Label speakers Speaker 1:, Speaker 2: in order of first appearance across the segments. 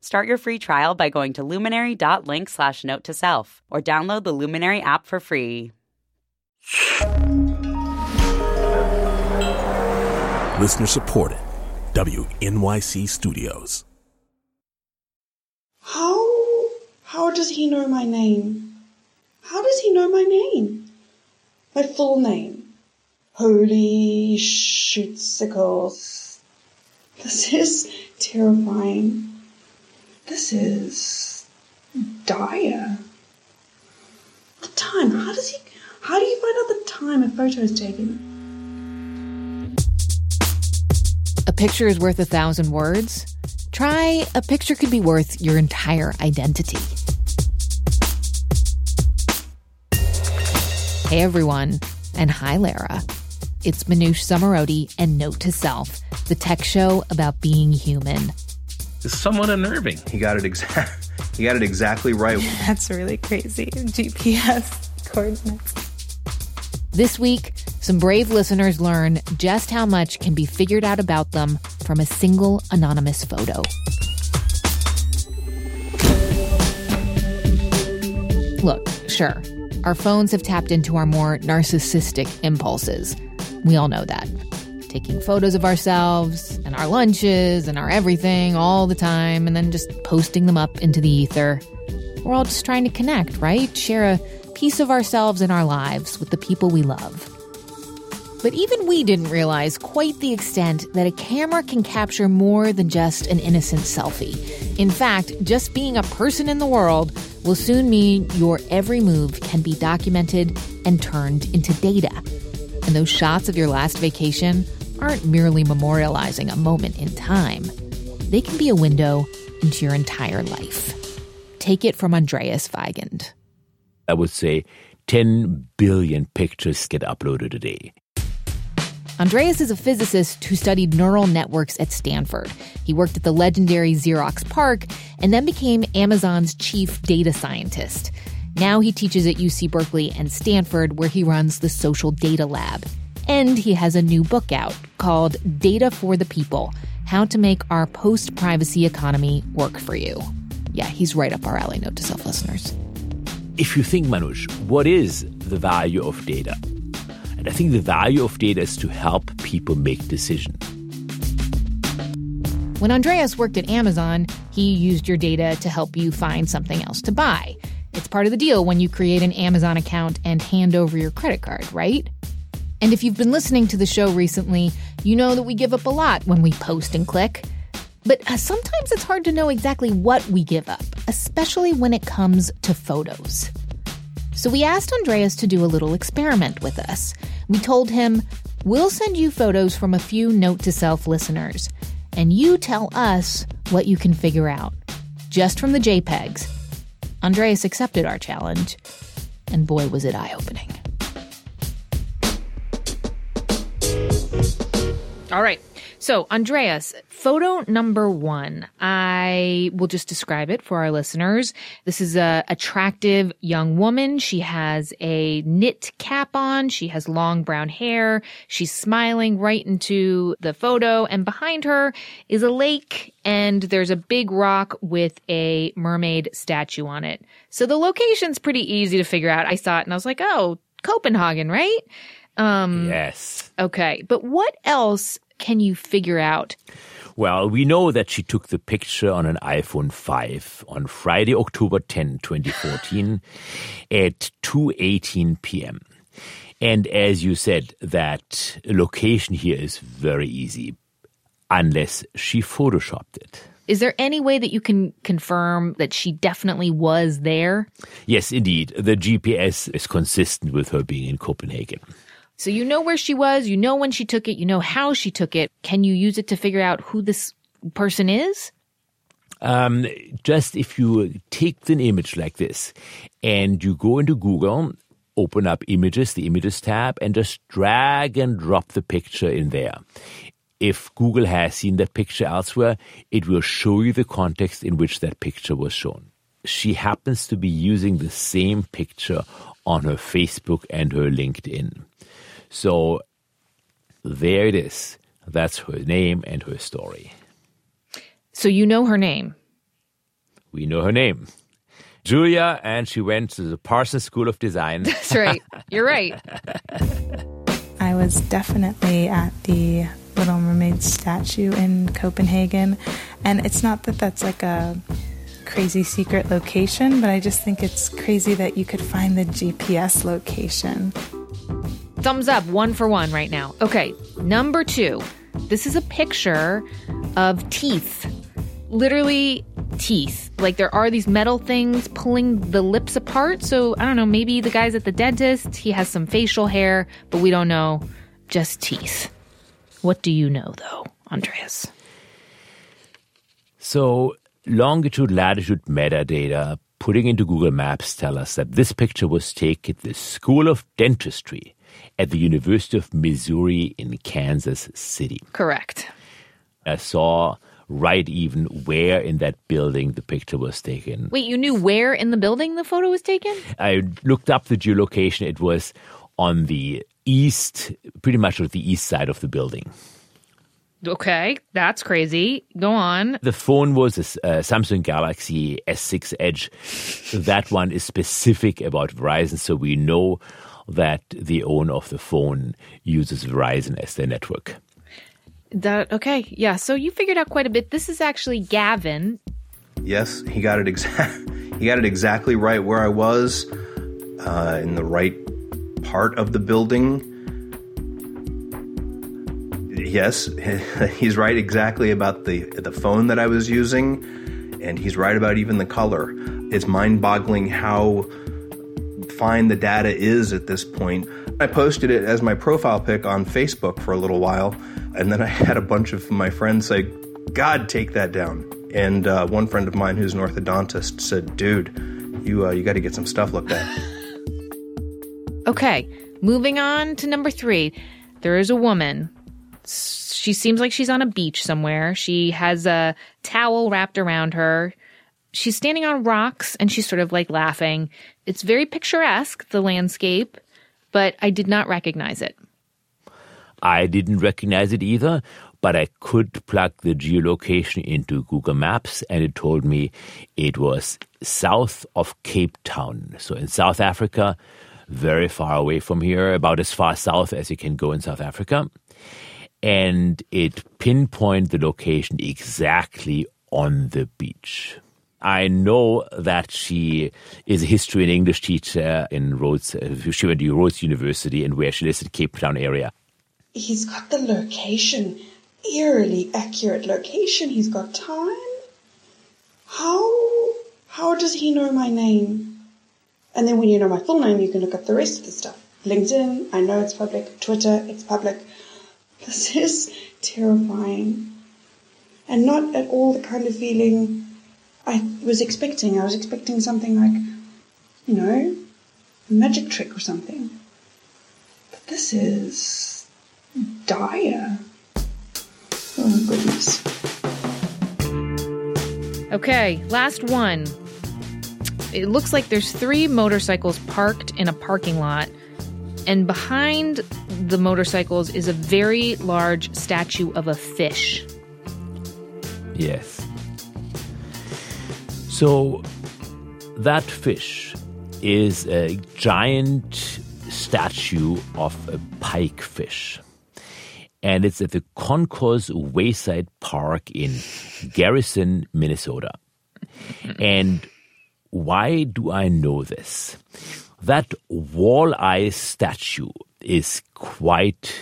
Speaker 1: Start your free trial by going to luminary.link slash note to self or download the Luminary app for free.
Speaker 2: Listener supported. WNYC Studios.
Speaker 3: How how does he know my name? How does he know my name? My full name. Holy shootsicles. This is terrifying. This is dire. The time. How does he how do you find out the time a photo is taken?
Speaker 4: A picture is worth a thousand words. Try a picture could be worth your entire identity. Hey everyone, and hi Lara. It's Manoush Zomorodi and Note to Self, the tech show about being human.
Speaker 5: It's somewhat unnerving. He got it exact. He got it exactly right.
Speaker 6: That's really crazy. GPS coordinates.
Speaker 4: This week, some brave listeners learn just how much can be figured out about them from a single anonymous photo. Look, sure, our phones have tapped into our more narcissistic impulses. We all know that. Taking photos of ourselves and our lunches and our everything all the time and then just posting them up into the ether. We're all just trying to connect, right? Share a piece of ourselves and our lives with the people we love. But even we didn't realize quite the extent that a camera can capture more than just an innocent selfie. In fact, just being a person in the world will soon mean your every move can be documented and turned into data. And those shots of your last vacation aren't merely memorializing a moment in time, they can be a window into your entire life. Take it from Andreas Weigend.
Speaker 7: I would say 10 billion pictures get uploaded a day.
Speaker 4: Andreas is a physicist who studied neural networks at Stanford. He worked at the legendary Xerox PARC and then became Amazon's chief data scientist. Now he teaches at UC Berkeley and Stanford, where he runs the Social Data Lab. And he has a new book out called Data for the People How to Make Our Post Privacy Economy Work for You. Yeah, he's right up our alley, note to self listeners
Speaker 7: if you think, Manoush, what is the value of data? And I think the value of data is to help people make decisions.
Speaker 4: When Andreas worked at Amazon, he used your data to help you find something else to buy. It's part of the deal when you create an Amazon account and hand over your credit card, right? And if you've been listening to the show recently, you know that we give up a lot when we post and click. But uh, sometimes it's hard to know exactly what we give up, especially when it comes to photos. So we asked Andreas to do a little experiment with us. We told him, We'll send you photos from a few Note to Self listeners, and you tell us what you can figure out, just from the JPEGs. Andreas accepted our challenge, and boy, was it eye opening. All right. So, Andreas, photo number one, I will just describe it for our listeners. This is a attractive young woman. She has a knit cap on. She has long brown hair. She's smiling right into the photo. And behind her is a lake and there's a big rock with a mermaid statue on it. So the location's pretty easy to figure out. I saw it and I was like, oh, Copenhagen, right?
Speaker 7: Um, yes.
Speaker 4: Okay. But what else can you figure out?
Speaker 7: Well, we know that she took the picture on an iPhone 5 on Friday, October 10, 2014 at 2:18 p.m. And as you said, that location here is very easy unless she photoshopped it.
Speaker 4: Is there any way that you can confirm that she definitely was there?
Speaker 7: Yes, indeed. The GPS is consistent with her being in Copenhagen.
Speaker 4: So you know where she was, you know when she took it, you know how she took it. Can you use it to figure out who this person is?
Speaker 7: Um, just if you take an image like this and you go into Google, open up images, the images tab, and just drag and drop the picture in there. If Google has seen that picture elsewhere, it will show you the context in which that picture was shown. She happens to be using the same picture on her Facebook and her LinkedIn. So there it is. That's her name and her story.
Speaker 4: So you know her name.
Speaker 7: We know her name. Julia, and she went to the Parsons School of Design.
Speaker 4: That's right. You're right.
Speaker 6: I was definitely at the Little Mermaid statue in Copenhagen. And it's not that that's like a crazy secret location, but I just think it's crazy that you could find the GPS location.
Speaker 4: Thumbs up, one for one right now. Okay, number two. This is a picture of teeth. Literally teeth. Like there are these metal things pulling the lips apart. So I don't know, maybe the guy's at the dentist, he has some facial hair, but we don't know. Just teeth. What do you know though, Andreas?
Speaker 7: So longitude, latitude metadata putting into Google Maps tell us that this picture was taken at the School of Dentistry at the University of Missouri in Kansas City.
Speaker 4: Correct.
Speaker 7: I saw right even where in that building the picture was taken.
Speaker 4: Wait, you knew where in the building the photo was taken?
Speaker 7: I looked up the geolocation. It was on the east, pretty much on the east side of the building.
Speaker 4: Okay, that's crazy. Go on.
Speaker 7: The phone was a, a Samsung Galaxy S6 Edge. that one is specific about Verizon, so we know that the owner of the phone uses Verizon as their network.
Speaker 4: That okay, yeah. So you figured out quite a bit. This is actually Gavin.
Speaker 5: Yes, he got it exact. he got it exactly right where I was, uh, in the right part of the building. Yes, he's right exactly about the the phone that I was using, and he's right about even the color. It's mind-boggling how fine the data is at this point. I posted it as my profile pic on Facebook for a little while, and then I had a bunch of my friends say, "God, take that down." And uh, one friend of mine who's an orthodontist said, "Dude, you uh, you got to get some stuff looked at."
Speaker 4: Okay, moving on to number three. There is a woman. She seems like she's on a beach somewhere. She has a towel wrapped around her. She's standing on rocks and she's sort of like laughing. It's very picturesque, the landscape, but I did not recognize it.
Speaker 7: I didn't recognize it either, but I could plug the geolocation into Google Maps and it told me it was south of Cape Town. So in South Africa, very far away from here, about as far south as you can go in South Africa. And it pinpointed the location exactly on the beach. I know that she is a history and English teacher in Rhodes. She went to Rhodes University and where she lives in Cape Town area.
Speaker 3: He's got the location, eerily accurate location. He's got time. How how does he know my name? And then when you know my full name, you can look up the rest of the stuff. LinkedIn, I know it's public. Twitter, it's public. This is terrifying. And not at all the kind of feeling I was expecting. I was expecting something like, you know, a magic trick or something. But this is dire. Oh, goodness.
Speaker 4: Okay, last one. It looks like there's three motorcycles parked in a parking lot, and behind the motorcycles is a very large statue of a fish.
Speaker 7: Yes. So that fish is a giant statue of a pike fish. And it's at the Concourse Wayside Park in Garrison, Minnesota. And why do I know this? That walleye statue is quite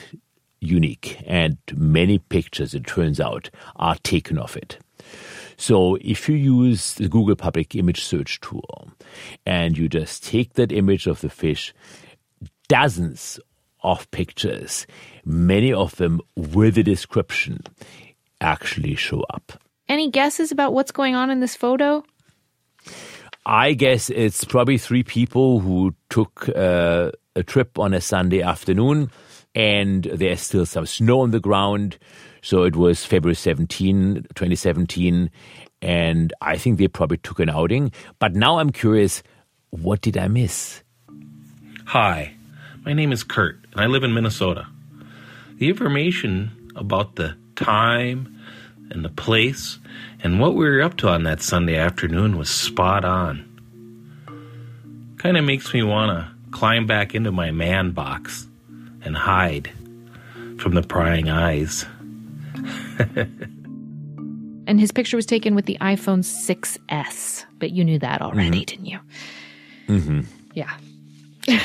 Speaker 7: unique, and many pictures, it turns out, are taken of it. So if you use the Google Public Image Search tool and you just take that image of the fish, dozens of pictures, many of them with a description, actually show up.
Speaker 4: Any guesses about what's going on in this photo?
Speaker 7: I guess it's probably three people who took uh, a trip on a Sunday afternoon, and there's still some snow on the ground. So it was February 17, 2017, and I think they probably took an outing. But now I'm curious what did I miss?
Speaker 8: Hi, my name is Kurt, and I live in Minnesota. The information about the time and the place and what we were up to on that Sunday afternoon was spot on. Kind of makes me want to climb back into my man box and hide from the prying eyes.
Speaker 4: and his picture was taken with the iPhone 6S, but you knew that already, mm-hmm. didn't you?
Speaker 7: Mm-hmm.
Speaker 4: Yeah.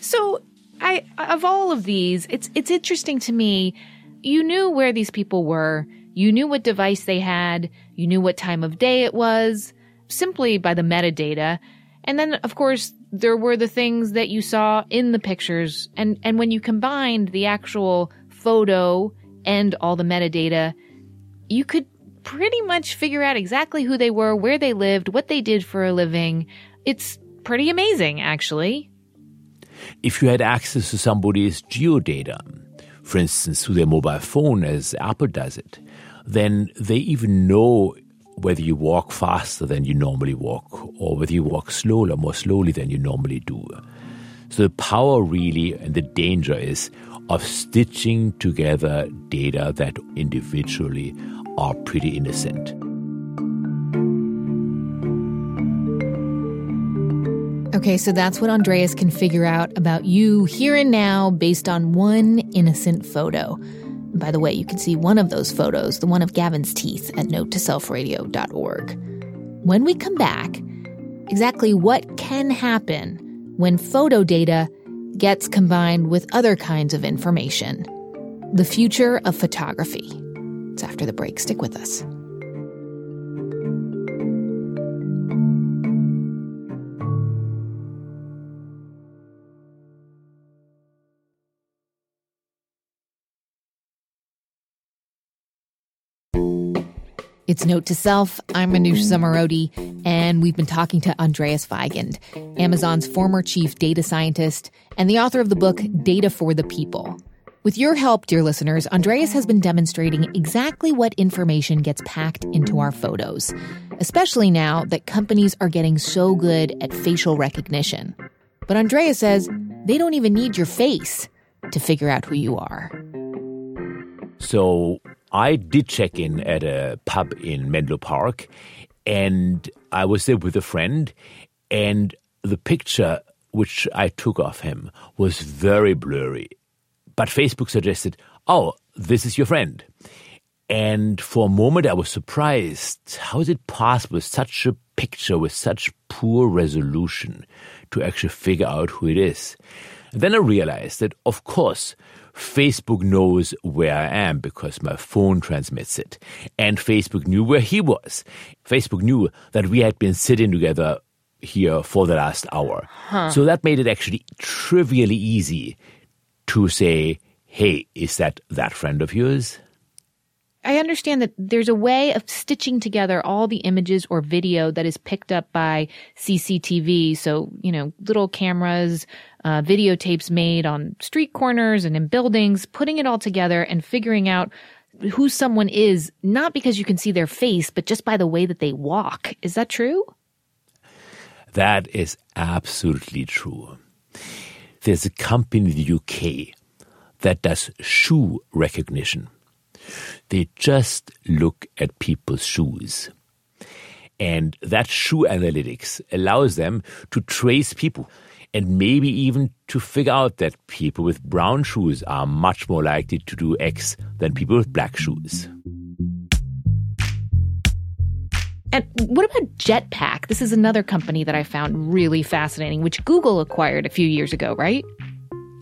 Speaker 4: so, I of all of these, it's it's interesting to me. You knew where these people were. You knew what device they had. You knew what time of day it was simply by the metadata. And then, of course, there were the things that you saw in the pictures. And, and when you combined the actual photo and all the metadata, you could pretty much figure out exactly who they were, where they lived, what they did for a living. It's pretty amazing, actually.
Speaker 7: If you had access to somebody's geodata, for instance, through their mobile phone, as Apple does it, then they even know whether you walk faster than you normally walk or whether you walk slower, more slowly than you normally do. So the power really and the danger is of stitching together data that individually are pretty innocent.
Speaker 4: Okay, so that's what Andreas can figure out about you here and now based on one innocent photo. By the way, you can see one of those photos, the one of Gavin's teeth, at notetoselfradio.org. When we come back, exactly what can happen when photo data gets combined with other kinds of information. The future of photography. It's after the break. Stick with us. It's Note to Self. I'm Manoush Zomorodi, and we've been talking to Andreas Weigend, Amazon's former chief data scientist and the author of the book Data for the People. With your help, dear listeners, Andreas has been demonstrating exactly what information gets packed into our photos, especially now that companies are getting so good at facial recognition. But Andreas says they don't even need your face to figure out who you are.
Speaker 7: So I did check in at a pub in Menlo Park, and I was there with a friend, and the picture which I took of him was very blurry. But Facebook suggested, oh, this is your friend. And for a moment, I was surprised. How is it possible with such a picture with such poor resolution to actually figure out who it is? And then I realized that, of course, Facebook knows where I am because my phone transmits it. And Facebook knew where he was. Facebook knew that we had been sitting together here for the last hour. Huh. So that made it actually trivially easy to say, hey, is that that friend of yours?
Speaker 4: I understand that there's a way of stitching together all the images or video that is picked up by CCTV. So, you know, little cameras, uh, videotapes made on street corners and in buildings, putting it all together and figuring out who someone is, not because you can see their face, but just by the way that they walk. Is that true?
Speaker 7: That is absolutely true. There's a company in the UK that does shoe recognition. They just look at people's shoes. And that shoe analytics allows them to trace people and maybe even to figure out that people with brown shoes are much more likely to do X than people with black shoes.
Speaker 4: And what about Jetpac? This is another company that I found really fascinating, which Google acquired a few years ago, right?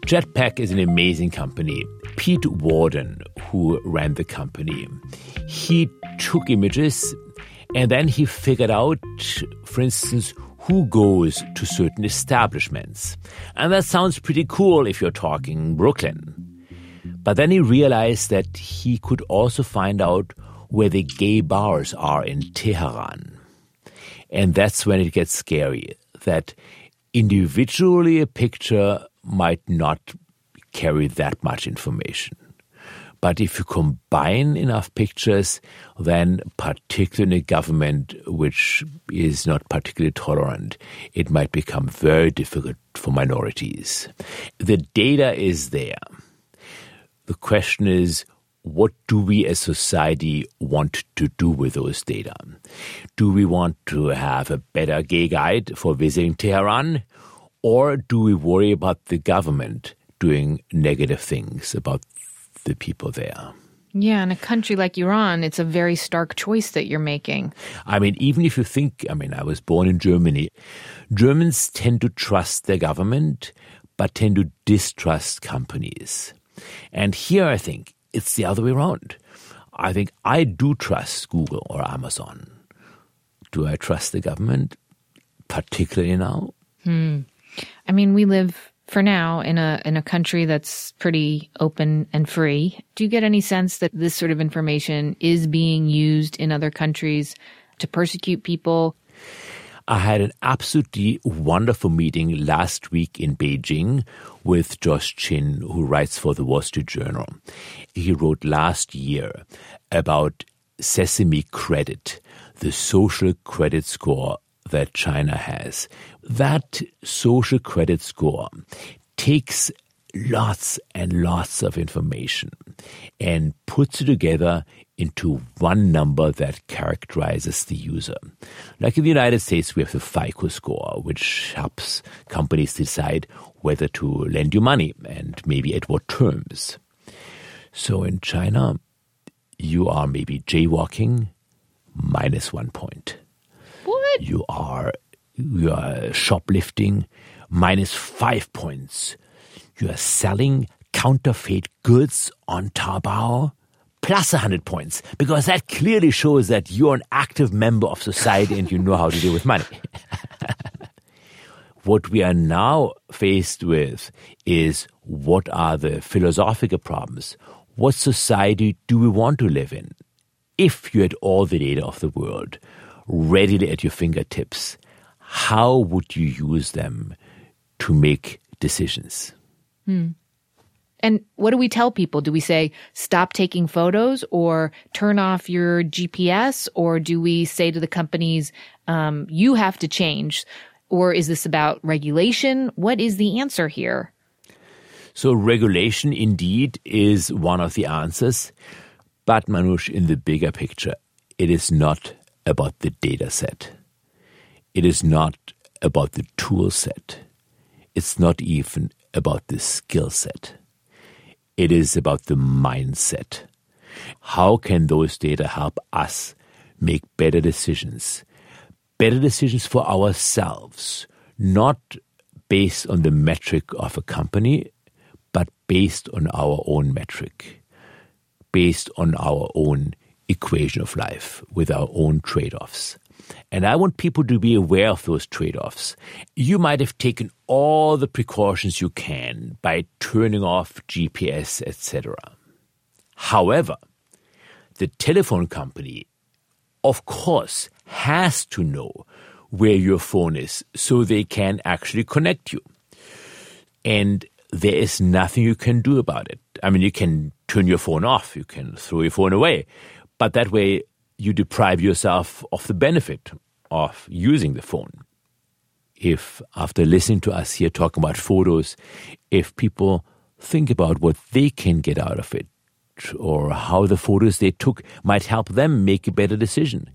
Speaker 7: Jetpac is an amazing company. Pete Warden, who ran the company, he took images and then he figured out, for instance, who goes to certain establishments. And that sounds pretty cool if you're talking Brooklyn. But then he realized that he could also find out where the gay bars are in Tehran. And that's when it gets scary that individually a picture might not carry that much information. But if you combine enough pictures, then particularly in a government which is not particularly tolerant, it might become very difficult for minorities. The data is there. The question is, what do we as a society want to do with those data? Do we want to have a better gay guide for visiting Tehran? Or do we worry about the government doing negative things about the people there?
Speaker 4: Yeah, in a country like Iran, it's a very stark choice that you're making.
Speaker 7: I mean, even if you think, I mean, I was born in Germany, Germans tend to trust their government, but tend to distrust companies. And here I think it's the other way around. I think I do trust Google or Amazon. Do I trust the government, particularly now?
Speaker 4: Hmm. I mean, we live for now in a in a country that's pretty open and free. Do you get any sense that this sort of information is being used in other countries to persecute people?
Speaker 7: I had an absolutely wonderful meeting last week in Beijing with Josh Chin, who writes for the Wall Street Journal. He wrote last year about Sesame Credit, the social credit score that China has. That social credit score takes lots and lots of information and puts it together into one number that characterizes the user. Like in the United States, we have the FICO score, which helps companies decide whether to lend you money and maybe at what terms. So in China, you are maybe jaywalking, minus one point. You are you are shoplifting, minus five points. You are selling counterfeit goods on Taobao, plus 100 points, because that clearly shows that you're an active member of society and you know how to deal with money. what we are now faced with is what are the philosophical problems? What society do we want to live in? If you had all the data of the world readily at your fingertips, how would you use them to make decisions?
Speaker 4: Hmm. And what do we tell people? Do we say stop taking photos or turn off your GPS? Or do we say to the companies, um, you have to change? Or is this about regulation? What is the answer here?
Speaker 7: So, regulation indeed is one of the answers. But, Manoush, in the bigger picture, it is not about the data set. It is not about the tool set. It's not even about the skill set. It is about the mindset. How can those data help us make better decisions? Better decisions for ourselves, not based on the metric of a company, but based on our own metric, based on our own equation of life with our own trade offs. And I want people to be aware of those trade offs. You might have taken all the precautions you can by turning off GPS, etc. However, the telephone company, of course, has to know where your phone is so they can actually connect you. And there is nothing you can do about it. I mean, you can turn your phone off, you can throw your phone away, but that way you deprive yourself of the benefit of using the phone. If, after listening to us here talking about photos, if people think about what they can get out of it, or how the photos they took might help them make a better decision.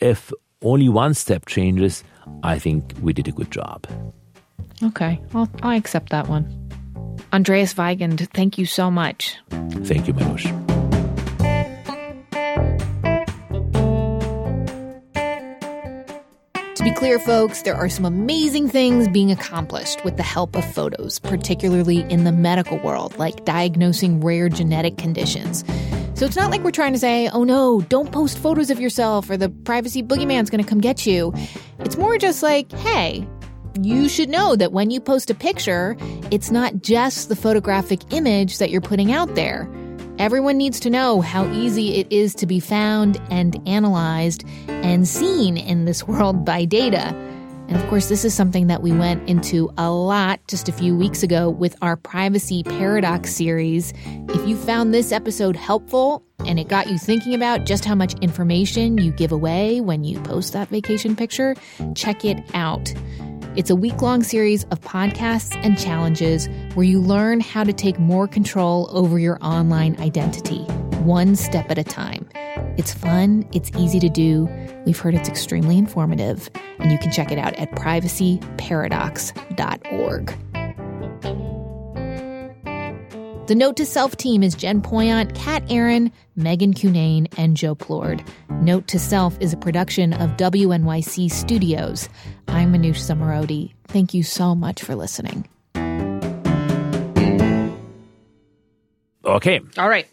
Speaker 7: If only one step changes, I think we did a good job.
Speaker 4: Okay, I'll, I accept that one. Andreas Weigend, thank you so much.
Speaker 7: Thank you, Manoush.
Speaker 4: Be clear, folks, there are some amazing things being accomplished with the help of photos, particularly in the medical world, like diagnosing rare genetic conditions. So it's not like we're trying to say, oh no, don't post photos of yourself or the privacy boogeyman's gonna come get you. It's more just like, hey, you should know that when you post a picture, it's not just the photographic image that you're putting out there. Everyone needs to know how easy it is to be found and analyzed and seen in this world by data. And of course, this is something that we went into a lot just a few weeks ago with our Privacy Paradox series. If you found this episode helpful and it got you thinking about just how much information you give away when you post that vacation picture, check it out. It's a week long series of podcasts and challenges where you learn how to take more control over your online identity, one step at a time. It's fun, it's easy to do. We've heard it's extremely informative, and you can check it out at privacyparadox.org. The Note to Self team is Jen Poyant, Kat Aaron, Megan Cunane, and Joe Plourde. Note to Self is a production of WNYC Studios. I'm Manoush Zomorodi. Thank you so much for listening.
Speaker 7: Okay.
Speaker 4: All right.